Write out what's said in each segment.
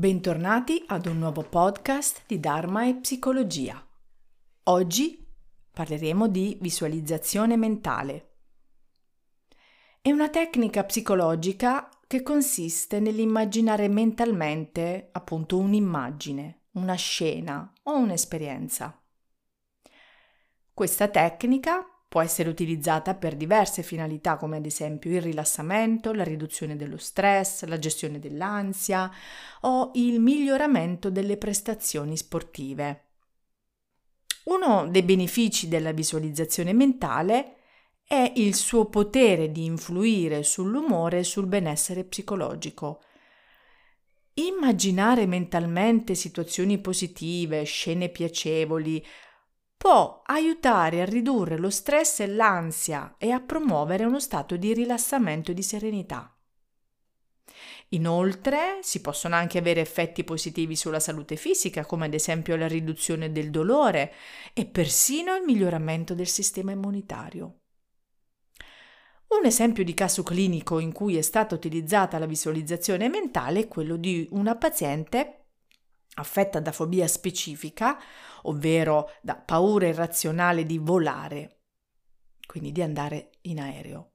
Bentornati ad un nuovo podcast di Dharma e Psicologia. Oggi parleremo di visualizzazione mentale. È una tecnica psicologica che consiste nell'immaginare mentalmente appunto un'immagine, una scena o un'esperienza. Questa tecnica Può essere utilizzata per diverse finalità come ad esempio il rilassamento, la riduzione dello stress, la gestione dell'ansia o il miglioramento delle prestazioni sportive. Uno dei benefici della visualizzazione mentale è il suo potere di influire sull'umore e sul benessere psicologico. Immaginare mentalmente situazioni positive, scene piacevoli, può aiutare a ridurre lo stress e l'ansia e a promuovere uno stato di rilassamento e di serenità. Inoltre si possono anche avere effetti positivi sulla salute fisica, come ad esempio la riduzione del dolore e persino il miglioramento del sistema immunitario. Un esempio di caso clinico in cui è stata utilizzata la visualizzazione mentale è quello di una paziente affetta da fobia specifica, ovvero da paura irrazionale di volare, quindi di andare in aereo.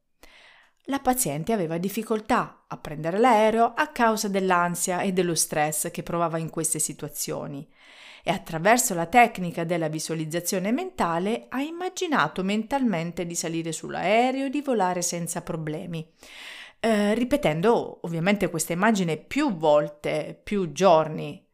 La paziente aveva difficoltà a prendere l'aereo a causa dell'ansia e dello stress che provava in queste situazioni e attraverso la tecnica della visualizzazione mentale ha immaginato mentalmente di salire sull'aereo e di volare senza problemi. Eh, ripetendo ovviamente questa immagine più volte, più giorni,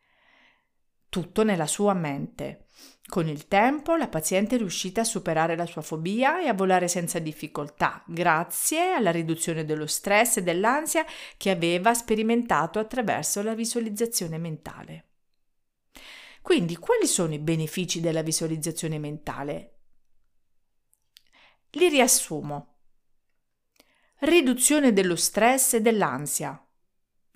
tutto nella sua mente. Con il tempo la paziente è riuscita a superare la sua fobia e a volare senza difficoltà, grazie alla riduzione dello stress e dell'ansia che aveva sperimentato attraverso la visualizzazione mentale. Quindi, quali sono i benefici della visualizzazione mentale? Li riassumo. Riduzione dello stress e dell'ansia,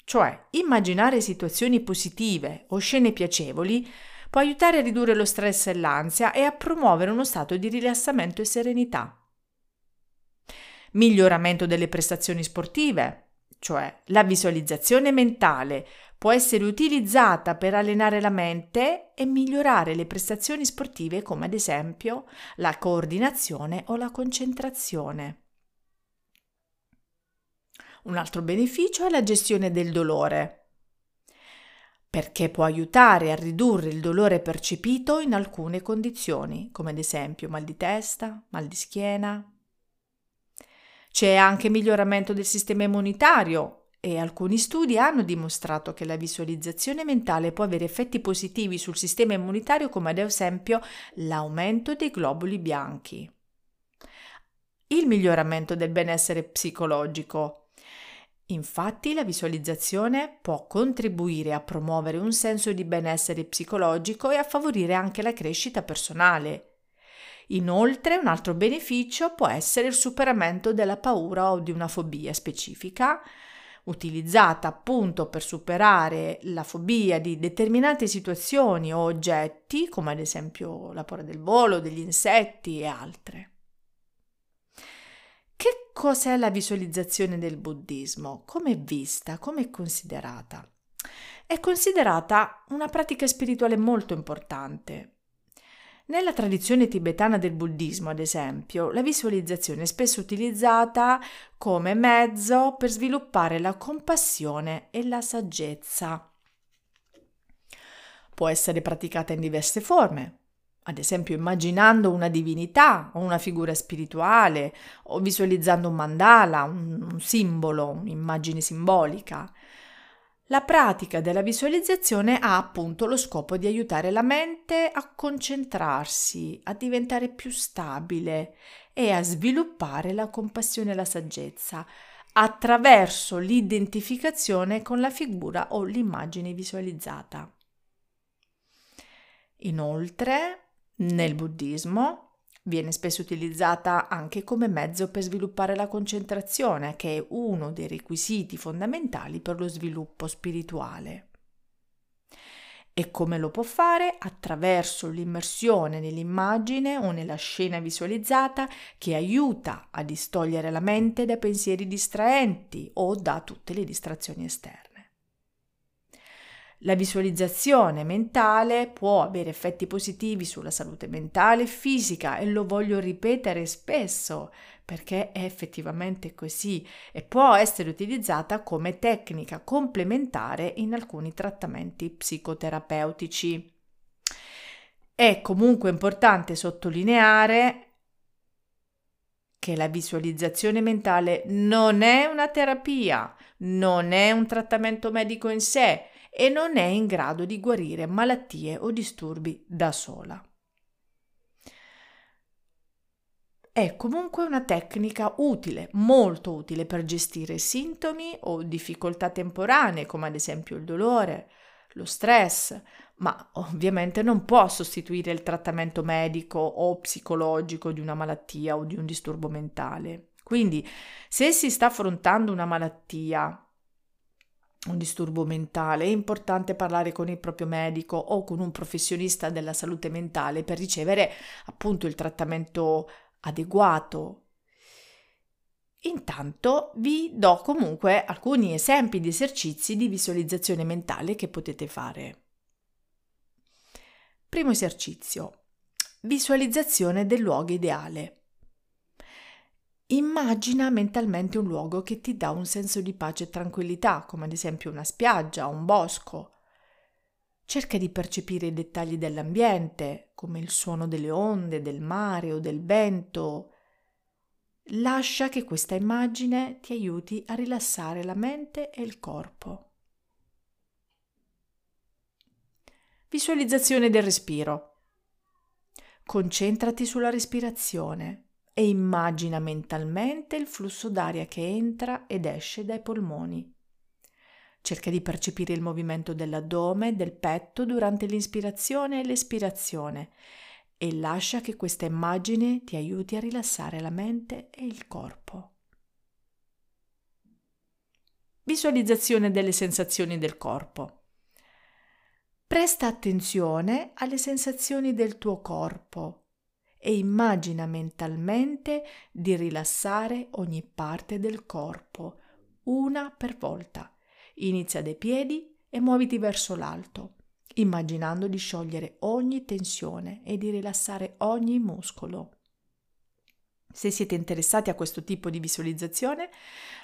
cioè, immaginare situazioni positive o scene piacevoli può aiutare a ridurre lo stress e l'ansia e a promuovere uno stato di rilassamento e serenità. Miglioramento delle prestazioni sportive, cioè la visualizzazione mentale può essere utilizzata per allenare la mente e migliorare le prestazioni sportive come ad esempio la coordinazione o la concentrazione. Un altro beneficio è la gestione del dolore, perché può aiutare a ridurre il dolore percepito in alcune condizioni, come ad esempio mal di testa, mal di schiena. C'è anche miglioramento del sistema immunitario e alcuni studi hanno dimostrato che la visualizzazione mentale può avere effetti positivi sul sistema immunitario come ad esempio l'aumento dei globuli bianchi. Il miglioramento del benessere psicologico Infatti la visualizzazione può contribuire a promuovere un senso di benessere psicologico e a favorire anche la crescita personale. Inoltre un altro beneficio può essere il superamento della paura o di una fobia specifica, utilizzata appunto per superare la fobia di determinate situazioni o oggetti, come ad esempio la paura del volo, degli insetti e altre. Che cos'è la visualizzazione del buddismo? Come è vista? Come è considerata? È considerata una pratica spirituale molto importante. Nella tradizione tibetana del buddismo, ad esempio, la visualizzazione è spesso utilizzata come mezzo per sviluppare la compassione e la saggezza. Può essere praticata in diverse forme, ad esempio immaginando una divinità o una figura spirituale o visualizzando un mandala, un, un simbolo, un'immagine simbolica. La pratica della visualizzazione ha appunto lo scopo di aiutare la mente a concentrarsi, a diventare più stabile e a sviluppare la compassione e la saggezza attraverso l'identificazione con la figura o l'immagine visualizzata. Inoltre, nel buddismo viene spesso utilizzata anche come mezzo per sviluppare la concentrazione, che è uno dei requisiti fondamentali per lo sviluppo spirituale. E come lo può fare? Attraverso l'immersione nell'immagine o nella scena visualizzata che aiuta a distogliere la mente dai pensieri distraenti o da tutte le distrazioni esterne. La visualizzazione mentale può avere effetti positivi sulla salute mentale e fisica e lo voglio ripetere spesso perché è effettivamente così e può essere utilizzata come tecnica complementare in alcuni trattamenti psicoterapeutici. È comunque importante sottolineare che la visualizzazione mentale non è una terapia, non è un trattamento medico in sé e non è in grado di guarire malattie o disturbi da sola. È comunque una tecnica utile, molto utile per gestire sintomi o difficoltà temporanee, come ad esempio il dolore, lo stress, ma ovviamente non può sostituire il trattamento medico o psicologico di una malattia o di un disturbo mentale. Quindi, se si sta affrontando una malattia, un disturbo mentale, è importante parlare con il proprio medico o con un professionista della salute mentale per ricevere appunto il trattamento adeguato. Intanto vi do comunque alcuni esempi di esercizi di visualizzazione mentale che potete fare. Primo esercizio. Visualizzazione del luogo ideale. Immagina mentalmente un luogo che ti dà un senso di pace e tranquillità, come ad esempio una spiaggia, un bosco. Cerca di percepire i dettagli dell'ambiente, come il suono delle onde, del mare o del vento. Lascia che questa immagine ti aiuti a rilassare la mente e il corpo. Visualizzazione del respiro. Concentrati sulla respirazione e immagina mentalmente il flusso d'aria che entra ed esce dai polmoni. Cerca di percepire il movimento dell'addome e del petto durante l'inspirazione e l'espirazione e lascia che questa immagine ti aiuti a rilassare la mente e il corpo. Visualizzazione delle sensazioni del corpo. Presta attenzione alle sensazioni del tuo corpo e immagina mentalmente di rilassare ogni parte del corpo, una per volta. Inizia dai piedi e muoviti verso l'alto, immaginando di sciogliere ogni tensione e di rilassare ogni muscolo. Se siete interessati a questo tipo di visualizzazione,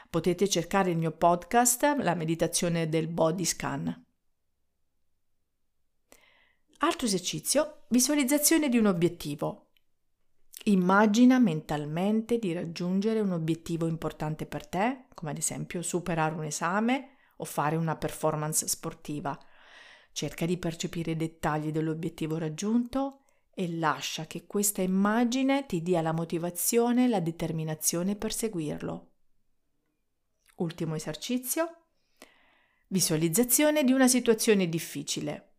potete cercare il mio podcast, la meditazione del body scan. Altro esercizio, visualizzazione di un obiettivo. Immagina mentalmente di raggiungere un obiettivo importante per te, come ad esempio superare un esame o fare una performance sportiva. Cerca di percepire i dettagli dell'obiettivo raggiunto e lascia che questa immagine ti dia la motivazione e la determinazione per seguirlo. Ultimo esercizio. Visualizzazione di una situazione difficile.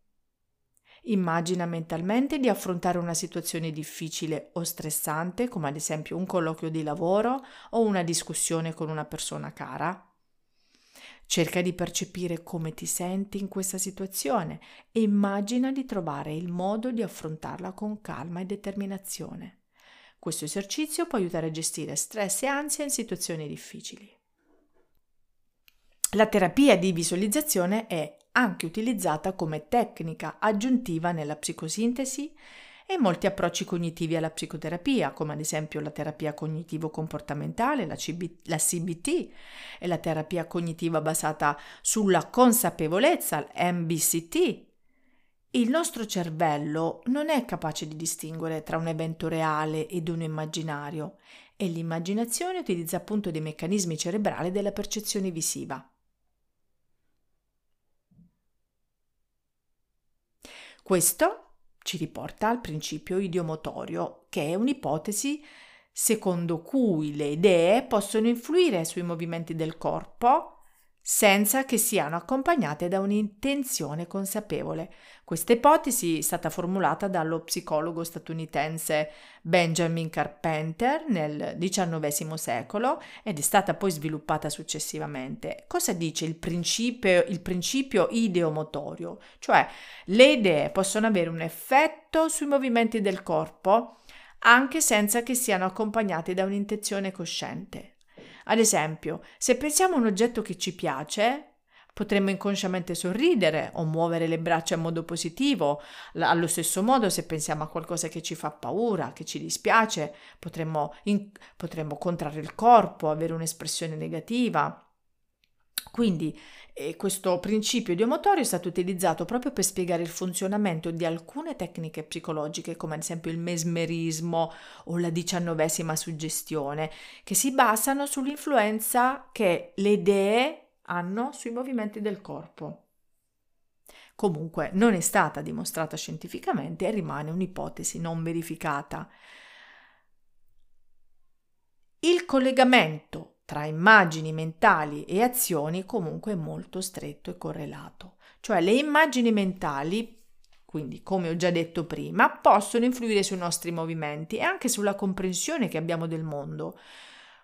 Immagina mentalmente di affrontare una situazione difficile o stressante, come ad esempio un colloquio di lavoro o una discussione con una persona cara. Cerca di percepire come ti senti in questa situazione e immagina di trovare il modo di affrontarla con calma e determinazione. Questo esercizio può aiutare a gestire stress e ansia in situazioni difficili. La terapia di visualizzazione è anche utilizzata come tecnica aggiuntiva nella psicosintesi e molti approcci cognitivi alla psicoterapia, come ad esempio la terapia cognitivo-comportamentale, la, CB, la CBT e la terapia cognitiva basata sulla consapevolezza, MBCT. Il nostro cervello non è capace di distinguere tra un evento reale ed uno immaginario e l'immaginazione utilizza appunto dei meccanismi cerebrali della percezione visiva. Questo ci riporta al principio idiomotorio, che è un'ipotesi secondo cui le idee possono influire sui movimenti del corpo senza che siano accompagnate da un'intenzione consapevole. Questa ipotesi è stata formulata dallo psicologo statunitense Benjamin Carpenter nel XIX secolo ed è stata poi sviluppata successivamente. Cosa dice il principio, il principio ideomotorio? Cioè le idee possono avere un effetto sui movimenti del corpo anche senza che siano accompagnate da un'intenzione cosciente. Ad esempio, se pensiamo a un oggetto che ci piace, Potremmo inconsciamente sorridere o muovere le braccia in modo positivo. Allo stesso modo, se pensiamo a qualcosa che ci fa paura, che ci dispiace, potremmo, in, potremmo contrarre il corpo, avere un'espressione negativa. Quindi eh, questo principio idiomotorio è stato utilizzato proprio per spiegare il funzionamento di alcune tecniche psicologiche, come ad esempio il mesmerismo o la diciannovesima suggestione, che si basano sull'influenza che le idee hanno sui movimenti del corpo. Comunque non è stata dimostrata scientificamente e rimane un'ipotesi non verificata. Il collegamento tra immagini mentali e azioni comunque molto stretto e correlato. Cioè le immagini mentali, quindi come ho già detto prima, possono influire sui nostri movimenti e anche sulla comprensione che abbiamo del mondo.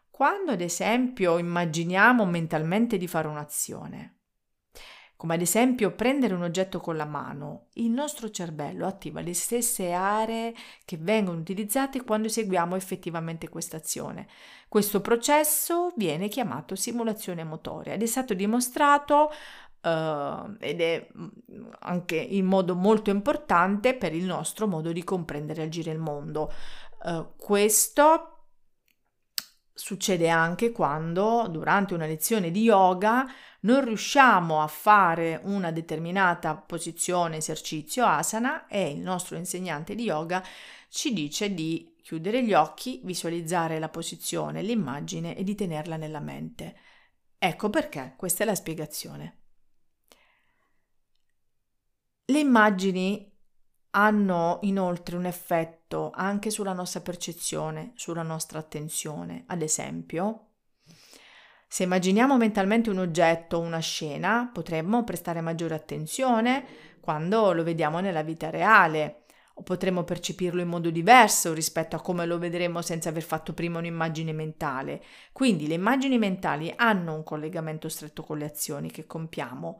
Quando ad esempio immaginiamo mentalmente di fare un'azione, come ad esempio prendere un oggetto con la mano, il nostro cervello attiva le stesse aree che vengono utilizzate quando eseguiamo effettivamente questa azione. Questo processo viene chiamato simulazione motoria ed è stato dimostrato Uh, ed è mm, anche in modo molto importante per il nostro modo di comprendere e agire il mondo. Uh, questo Succede anche quando durante una lezione di yoga non riusciamo a fare una determinata posizione, esercizio, asana e il nostro insegnante di yoga ci dice di chiudere gli occhi, visualizzare la posizione, l'immagine e di tenerla nella mente. Ecco perché, questa è la spiegazione. Le immagini hanno inoltre un effetto anche sulla nostra percezione, sulla nostra attenzione. Ad esempio, se immaginiamo mentalmente un oggetto o una scena, potremmo prestare maggiore attenzione quando lo vediamo nella vita reale o potremmo percepirlo in modo diverso rispetto a come lo vedremo senza aver fatto prima un'immagine mentale. Quindi le immagini mentali hanno un collegamento stretto con le azioni che compiamo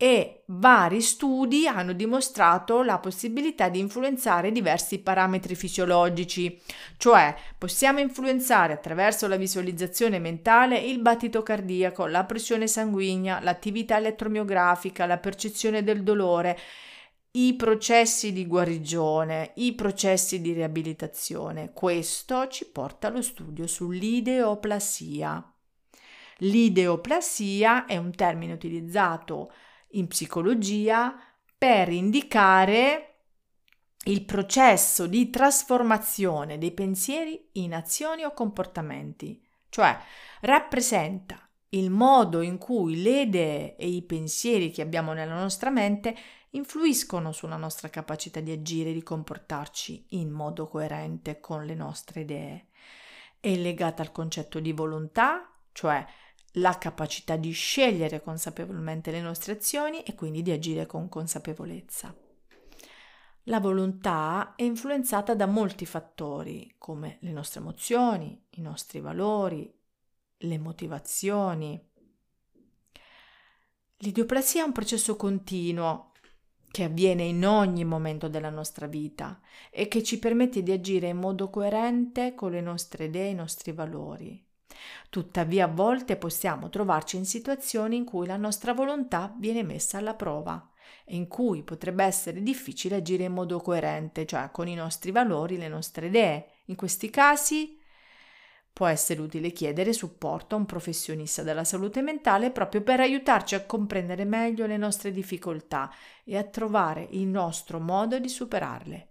e vari studi hanno dimostrato la possibilità di influenzare diversi parametri fisiologici, cioè possiamo influenzare attraverso la visualizzazione mentale il battito cardiaco, la pressione sanguigna, l'attività elettromiografica, la percezione del dolore, i processi di guarigione, i processi di riabilitazione. Questo ci porta allo studio sull'ideoplasia. L'ideoplasia è un termine utilizzato in psicologia per indicare il processo di trasformazione dei pensieri in azioni o comportamenti, cioè rappresenta il modo in cui le idee e i pensieri che abbiamo nella nostra mente influiscono sulla nostra capacità di agire e di comportarci in modo coerente con le nostre idee. È legata al concetto di volontà, cioè la capacità di scegliere consapevolmente le nostre azioni e quindi di agire con consapevolezza. La volontà è influenzata da molti fattori come le nostre emozioni, i nostri valori, le motivazioni. L'idioplasia è un processo continuo che avviene in ogni momento della nostra vita e che ci permette di agire in modo coerente con le nostre idee e i nostri valori. Tuttavia a volte possiamo trovarci in situazioni in cui la nostra volontà viene messa alla prova e in cui potrebbe essere difficile agire in modo coerente, cioè con i nostri valori, le nostre idee. In questi casi può essere utile chiedere supporto a un professionista della salute mentale proprio per aiutarci a comprendere meglio le nostre difficoltà e a trovare il nostro modo di superarle.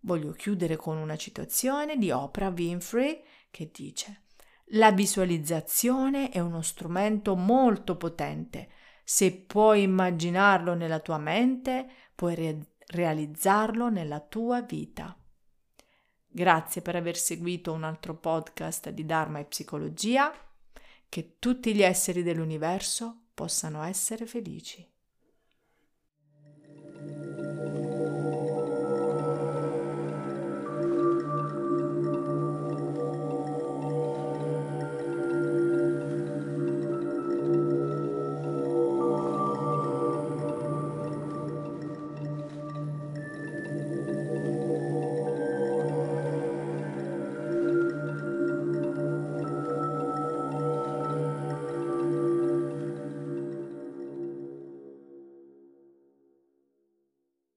Voglio chiudere con una citazione di Oprah Winfrey che dice la visualizzazione è uno strumento molto potente. Se puoi immaginarlo nella tua mente, puoi re- realizzarlo nella tua vita. Grazie per aver seguito un altro podcast di Dharma e Psicologia. Che tutti gli esseri dell'universo possano essere felici.